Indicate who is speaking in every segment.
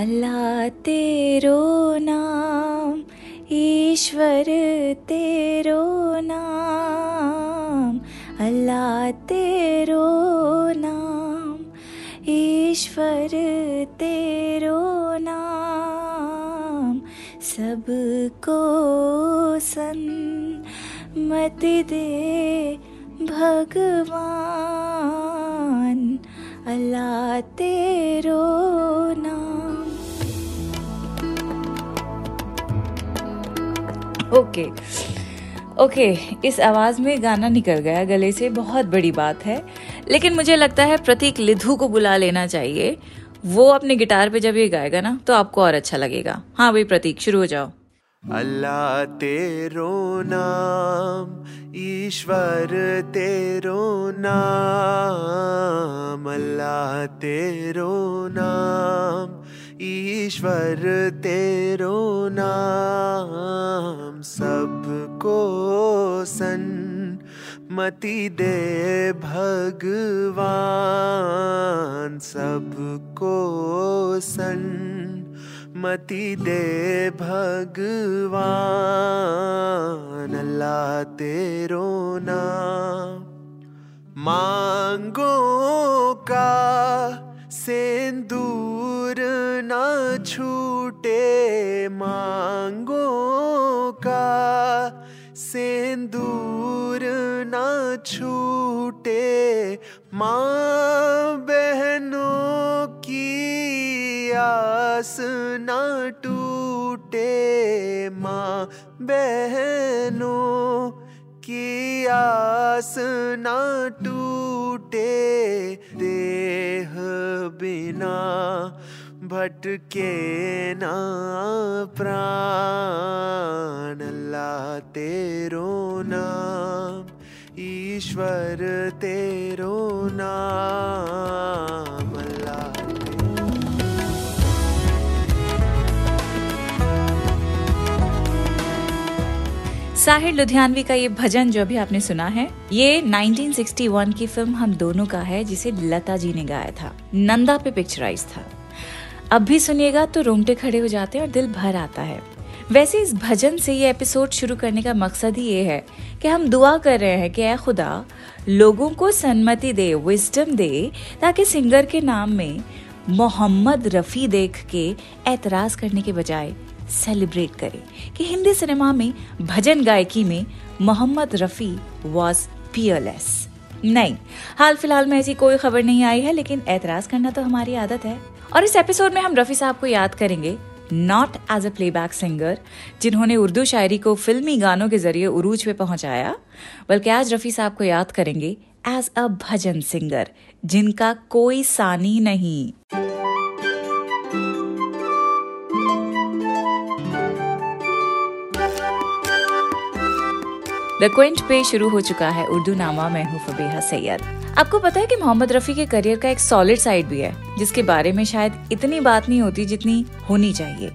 Speaker 1: अल्लाह तेरो नाम ईश्वर तेरो नाम अल्लाह तेरो नाम ईश्वर तेरो नाम सबको सन मत दे भगवान अल्लाह तेरो ओके ओके इस आवाज़ में गाना निकल गया, गले से बहुत बड़ी बात है। लेकिन मुझे लगता है प्रतीक लिधु को बुला लेना चाहिए। वो अपने गिटार पे जब ये गाएगा ना तो आपको और अच्छा लगेगा। हाँ भाई, प्रतीक, शुरू हो जाओ।
Speaker 2: अल्लाह तेरो नाम, ईश्वर तेरो नाम, अल्लाह तेरो नाम, ईश्वर तेरो नाम, सबको सन मति दे भगवान, सबको सन मति दे भगवान, अल्लाह तेरो नाम। मांगो का सेंदूर न छूटे, मांगो का सेंदूर न छूटे। माँ बहनों आस न टूटे माँ बहनों की आस न टूटे देह बिना भटके ना प्राण अल्लाह तेरो नाम ईश्वर तेरो नाम।
Speaker 1: साहिर लुधियानवी का ये भजन जो अभी आपने सुना है, ये 1961 की फ़िल्म हम दोनों का है, जिसे लता जी ने गाया था। नंदा पे पिक्चराइज था। अब भी सुनिएगा तो रोंगटे खड़े हो जाते हैं और दिल भर आता है। वैसे इस भजन से ये एपिसोड शुरू करने का मकसद ही ये है कि हम दुआ कर रहे हैं कि ऐ खुदा, लोगों को सन्मति दे विजडम दे, ताकि सिंगर के नाम में मोहम्मद रफ़ी देख के एतराज़ करने के बजाय सेलिब्रेट करे। कि हिंदी सिनेमा में, भजन गायकी में मोहम्मद रफ़ी वॉज़ पियरलेस नहीं, हाल फ़िलहाल में ऐसी कोई खबर नहीं आई है, लेकिन एतराज़ करना तो हमारी आदत है। और इस एपिसोड में हम रफ़ी साहब को याद करेंगे not as a playback singer जिन्होंने उर्दू शायरी को फिल्मी गानों के ज़रिए उरूज पे पहुँचाया, बल्कि आज रफ़ी साहब को याद करेंगे एज अ भजन सिंगर जिनका कोई सानी नहीं। द क्विंट पे शुरू हो चुका है उर्दू नामा मैं हूँ फबीहा सैयद। आपको पता है कि मोहम्मद रफी के करियर का एक सॉलिड साइड भी है, जिसके बारे में शायद इतनी बात नहीं होती जितनी होनी चाहिए।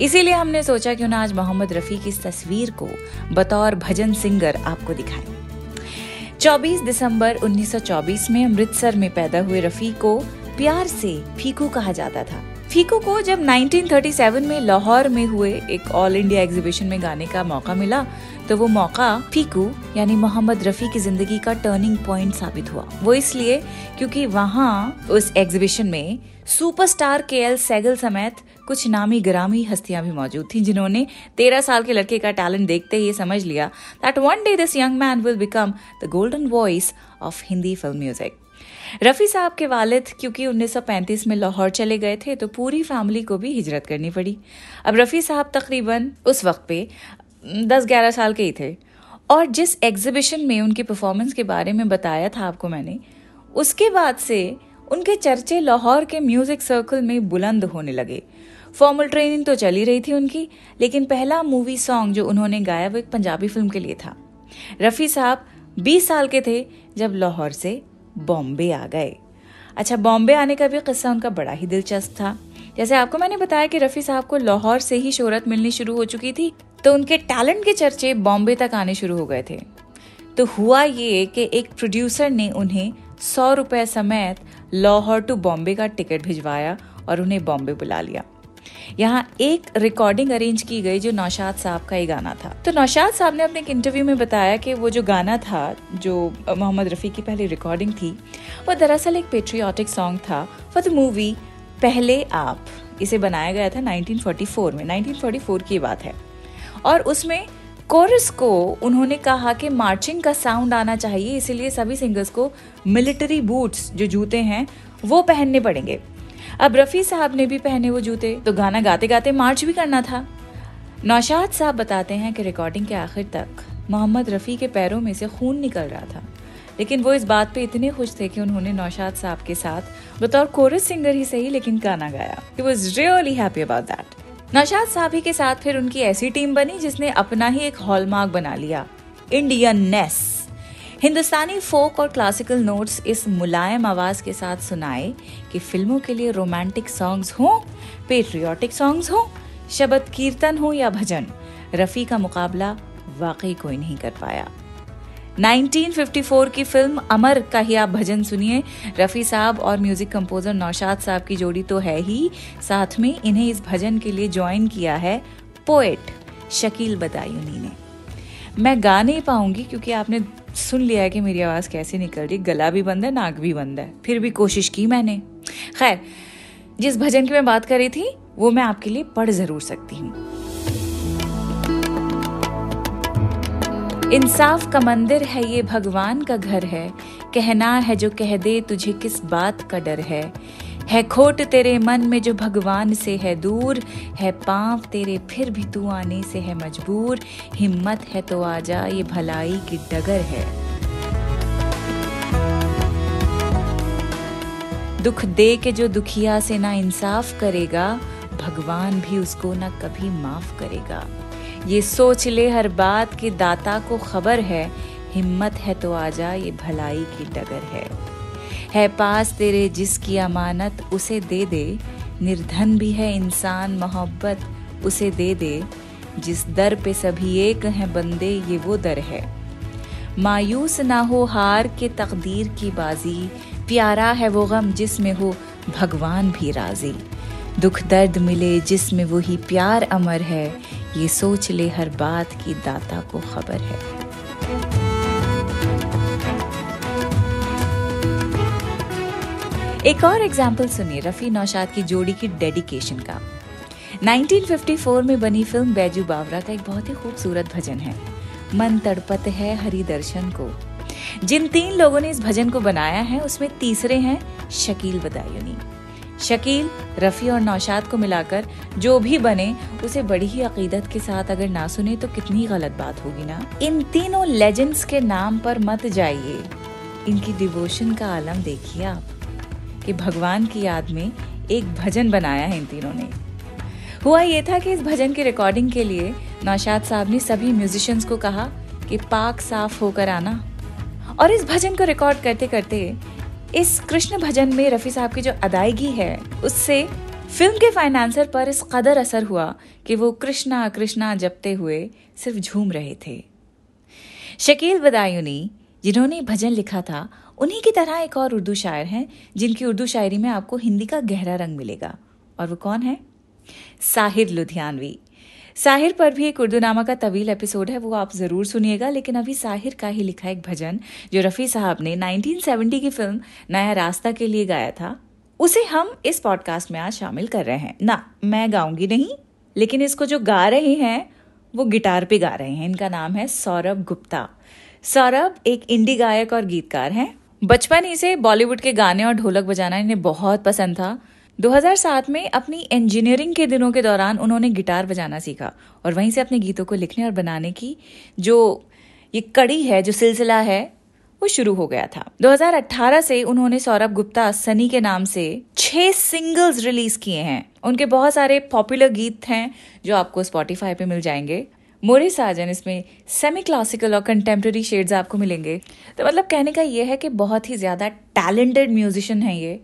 Speaker 1: इसीलिए हमने सोचा क्यों ना आज मोहम्मद रफी की इस तस्वीर को बतौर भजन सिंगर आपको दिखाएँ। 24 दिसंबर 1924 में अमृतसर में पैदा हुए रफी को प्यार से फीकू कहा जाता था। फीकू को जब 1937 में लाहौर में हुए एक ऑल इंडिया एग्जीबिशन में गाने का मौका मिला तो वो मौका फीकू, यानी मोहम्मद रफी की ज़िंदगी का टर्निंग पॉइंट साबित हुआ। वो इसलिए क्योंकि वहाँ उस एग्जीबिशन में सुपरस्टार के एल सैगल समेत कुछ नामी ग्रामी हस्तियाँ भी मौजूद थीं, जिन्होंने तेरह साल के लड़के का टैलेंट देखते ही समझ लिया that one day this young man will become the golden voice of Hindi film music Rafi साहब के वालिद क्योंकि 1935 में लाहौर चले गए थे तो पूरी फैमिली को भी हिजरत करनी पड़ी। अब रफ़ी साहब तकरीबन उस वक्त पे दस ग्यारह साल के ही थे। और जिस एग्जीबिशन में उनकी परफॉर्मेंस के बारे में बताया था आपको मैंने, उसके बाद से उनके चर्चे लाहौर के म्यूज़िक सर्कल में बुलंद होने लगे। फॉर्मल ट्रेनिंग तो चली रही थी उनकी, लेकिन पहला मूवी सॉन्ग जो उन्होंने गाया वो एक पंजाबी फ़िल्म के लिए था। रफ़ी साहब 20 साल के थे जब लाहौर से बॉम्बे आ गए। अच्छा बॉम्बे आने का भी किस्सा उनका बड़ा ही दिलचस्प था। जैसे आपको मैंने बताया कि रफ़ी साहब को लाहौर से ही शोहरत मिलनी शुरू हो चुकी थी तो उनके टैलेंट के चर्चे बॉम्बे तक आने शुरू हो गए थे। तो हुआ ये कि एक प्रोड्यूसर ने उन्हें सौ रुपये समेत लाहौर टू बॉम्बे का टिकट भिजवाया और उन्हें बॉम्बे बुला लिया। यहाँ एक रिकॉर्डिंग अरेंज की गई जो नौशाद साहब का ही गाना था। तो नौशाद साहब ने अपने एक इंटरव्यू में बताया कि वो जो गाना था, जो मोहम्मद रफ़ी की पहली रिकॉर्डिंग थी, वो दरअसल एक पेट्रियाटिक सॉन्ग था for the movie Pehle Aap. इसे बनाया गया था 1944 में। 1944 की बात है। और उसमें कोरस को उन्होंने कहा कि मार्चिंग का साउंड आना चाहिए, इसीलिए सभी सिंगर्स को मिलिट्री बूट्स जो जूते हैं, वो पहनने पड़ेंगे। अब रफ़ी साहब ने भी पहने वो जूते तो गाना गाते गाते मार्च भी करना था। नौशाद साहब बताते हैं कि रिकॉर्डिंग के आखिर तक मोहम्मद रफ़ी के पैरों में से खून निकल रहा था। लेकिन वो इस बात पे इतने खुश थे कि उन्होंने नौशाद साहब के साथ बतौर कोरस सिंगर ही सही, लेकिन गाना गाया। Was really happy about that Naushad साहब के साथ फिर उनकी ऐसी टीम बनी जिसने अपना ही एक हॉलमार्क बना लिया इंडियन नेस हिंदुस्तानी फोक और क्लासिकल नोट्स इस मुलायम आवाज़ के साथ सुनाए कि फ़िल्मों के लिए रोमांटिक सॉन्ग्स हों पेट्रियाटिक सॉन्ग्स हों, शबद कीर्तन हो या भजन, रफ़ी का मुकाबला वाकई कोई नहीं कर पाया। 1954 की फ़िल्म अमर का ही आप भजन सुनिए। रफ़ी साहब और म्यूज़िक कंपोजर नौशाद साहब की जोड़ी तो है ही। साथ में इन्हें इस भजन के लिए ज्वाइन किया है पोएट शकील बदायूनी ने। मैं गा नहीं पाऊँगी क्योंकि आपने सुन लिया है कि मेरी आवाज़ कैसे निकल रही। गला भी बंद है, नाक भी बंद है। फिर भी कोशिश की मैंने। खैर, जिस भजन की मैं बात कर रही थी, वो मैं आपके लिए पढ़ ज़रूर सकती हूँ। इंसाफ का मंदिर है, ये भगवान का घर है। कहना है, जो कह दे तुझे किस बात का डर है? है खोट तेरे मन में जो भगवान से है दूर, है पाँव तेरे फिर भी तू आने से है मजबूर। हिम्मत है तो आजा ये भलाई की डगर है। दुख दे के जो दुखिया से ना इंसाफ करेगा, भगवान भी उसको ना कभी माफ़ करेगा। ये सोच ले हर बात की दाता को खबर है। हिम्मत है तो आजा ये भलाई की डगर है। है पास तेरे जिसकी अमानत, उसे दे दे। निर्धन भी है इंसान, मोहब्बत, उसे दे दे। जिस दर पे सभी एक हैं बंदे, ये वो दर है। मायूस ना हो हार के तकदीर की बाजी। प्यारा है वो गम जिसमें हो, भगवान भी राज़ी। दुख दर्द मिले जिसमें वही प्यार अमर है। ये सोच ले हर बात की दाता को खबर है। एक और एग्ज़ाम्पल सुनिए, रफी नौशाद की जोड़ी की डेडिकेशन का। 1954 में बनी फ़िल्म बैजू बावरा का एक बहुत ही खूबसूरत भजन है। मन तड़पत है हरि दर्शन को। जिन तीन लोगों ने इस भजन को बनाया है, उसमें तीसरे हैं शकील बदायूनी। शकील, रफ़ी और नौशाद को मिलाकर जो भी बने, उसे बड़ी ही अकीदत के साथ अगर ना सुने तो कितनी गलत बात होगी ना? इन तीनों लेजेंड्स के नाम पर मत जाइए। इनकी डिवोशन का आलम देखिए आप, कि भगवान की याद में एक भजन बनाया है इन तीनों ने। हुआ ये था कि इस भजन की रिकॉर्डिंग के लिए नौशाद साहब ने सभी म्यूजिशियंस को कहा कि पाक साफ़ होकर आना। और इस भजन को रिकॉर्ड करते करते इस कृष्ण भजन में रफी साहब की जो अदायगी है, उससे फ़िल्म के फाइनेंसर पर इस कदर असर हुआ कि वो कृष्णा कृष्णा जपते हुए सिर्फ़ झूम रहे थे। शकील बदायूनी जिन्होंने भजन लिखा था, उन्हीं की तरह एक और उर्दू शायर हैं, जिनकी उर्दू शायरी में आपको हिंदी का गहरा रंग मिलेगा। और वो कौन है? साहिर लुधियानवी। साहिर पर भी एक उर्दू नामा का तवील एपिसोड है, वो आप ज़रूर सुनिएगा। लेकिन अभी साहिर का ही लिखा एक भजन, जो रफ़ी साहब ने 1970 की फ़िल्म नया रास्ता के लिए गाया था, उसे हम इस पॉडकास्ट में आज शामिल कर रहे हैं। ना, मैं गाऊँगी नहीं, लेकिन इसको जो गा रहे हैं, वो गिटार पे गा रहे हैं। इनका नाम है सौरभ गुप्ता। सौरभ एक इंडी गायक और गीतकार हैं। बचपन ही से बॉलीवुड के गाने और ढोलक बजाना इन्हें बहुत पसंद था। 2007 में अपनी इंजीनियरिंग के दिनों के दौरान उन्होंने गिटार बजाना सीखा और वहीं से अपने गीतों को लिखने और बनाने की जो ये कड़ी है, जो सिलसिला है, वो शुरू हो गया था। 2018 से उन्होंने सौरभ गुप्ता, सनी के नाम से छह सिंगल्स रिलीज़ किए हैं। उनके बहुत सारे पॉपुलर गीत हैं जो आपको स्पॉटिफाई पे मिल जाएँगे। मोरे साजन, इसमें सेमी क्लासिकल और कंटेम्प्रेरी शेड्स आपको मिलेंगे। तो मतलब कहने का ये है कि बहुत ही ज़्यादा टैलेंटेड म्यूजिशियन है ये।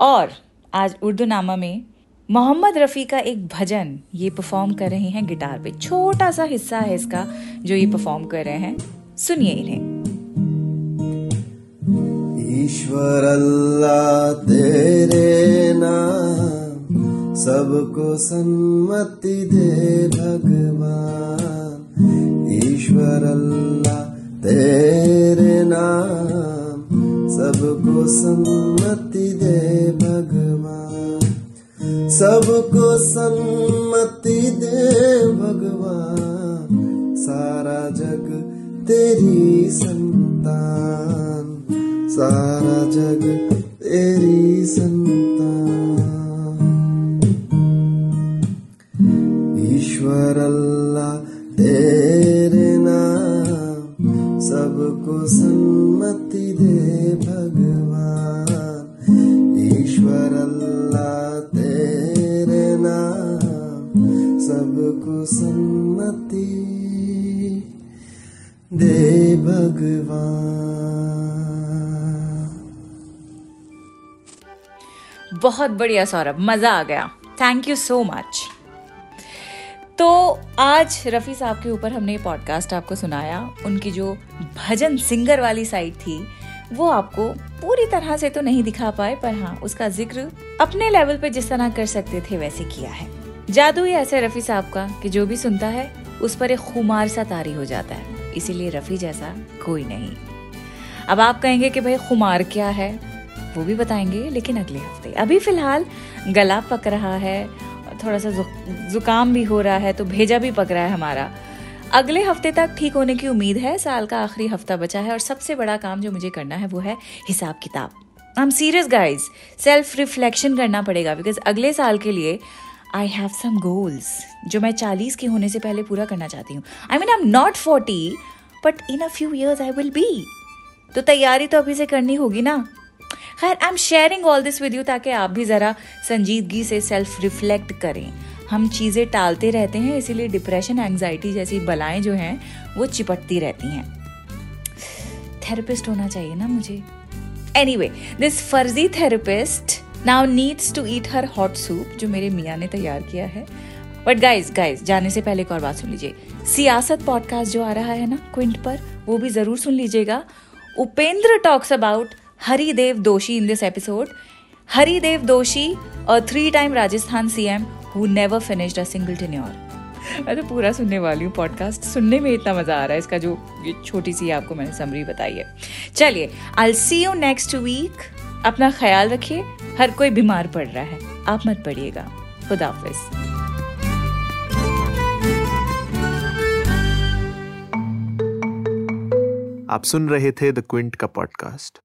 Speaker 1: और आज उर्दू नामा में मोहम्मद रफ़ी का एक भजन ये परफॉर्म कर रहे हैं गिटार पे। छोटा सा हिस्सा है इसका जो ये परफॉर्म कर रहे हैं। सुनिए इन्हें।
Speaker 3: ईश्वर अल्लाह तेरे नाम, सबको सम्मति दे भगवान। ईश्वर अल्लाह तेरे नाम, सबको सम्मति सबको सम्मति दे भगवान। सारा जग तेरी संतान। सारा जग तेरी संतान। ईश्वर अल्लाह तेरे नाम सबको सम्मति
Speaker 1: बहुत बढ़िया सौरभ, मज़ा आ गया। थैंक यू सो मच तो आज रफ़ी साहब के ऊपर हमने पॉडकास्ट आपको सुनाया। उनकी जो भजन सिंगर वाली साइड थी, वो आपको पूरी तरह से तो नहीं दिखा पाए, पर हाँ उसका ज़िक्र अपने लेवल पे जिस तरह कर सकते थे, वैसे किया है। जादू ही ऐसे रफ़ी साहब का कि जो भी सुनता है, उस पर एक खुमार सा तारी हो जाता है। इसीलिए रफ़ी जैसा कोई नहीं। अब आप कहेंगे कि भाई खुमार क्या है? वो भी बताएँगे, लेकिन अगले हफ़्ते। अभी फ़िलहाल गला पक रहा है थोड़ा सा जुकाम भी हो रहा है तो भेजा भी पक रहा है हमारा। अगले हफ़्ते तक ठीक होने की उम्मीद है, साल का आखिरी हफ़्ता बचा है, और सबसे बड़ा काम जो मुझे करना है वो है हिसाब किताब। I am serious guys self reflection करना पड़ेगा बिकॉज़ अगले साल के लिए आई हैव सम गोल्स जो मैं चालीस के होने से पहले पूरा करना चाहती हूँ। I mean I am not forty but in a few years I will be तो तैयारी तो अभी से करनी होगी ना? खैर I am sharing all this with you ताकि आप भी ज़रा संजीदगी से सेल्फ रिफ्लेक्ट करें। हम चीज़ें टालते रहते हैं, इसीलिए डिप्रेशन एंग्जाइटी जैसी बलाएँ जो हैं, वो चिपटती रहती हैं। थेरेपिस्ट होना चाहिए ना मुझे? एनी वे दिस फर्जी therapist now needs to eat her hot soup जो मेरे मियाँ ने तैयार किया है। बट गाइज़ गाइज़ जाने से पहले एक और बात सुन लीजिए। सियासत पॉडकास्ट जो आ रहा है ना, क्विंट पर, वो भी ज़रूर सुन लीजिएगा। उपेंद्र टॉक्स अबाउट हरिदेव दोषी इन this episode Haridev Doshi a three time Rajasthan CM who never finished a single tenure मैं तो पूरा सुनने वाली हूँ पॉडकास्ट सुनने में इतना मज़ा आ रहा है इसका जो ये छोटी सी आपको मैंने समरी बताई है। चलिए I see you next week अपना ख्याल रखिए, हर कोई बीमार पड़ रहा है। आप मत पड़िएगा। खुदाफिज
Speaker 2: आप सुन रहे थे द क्विंट का पॉडकास्ट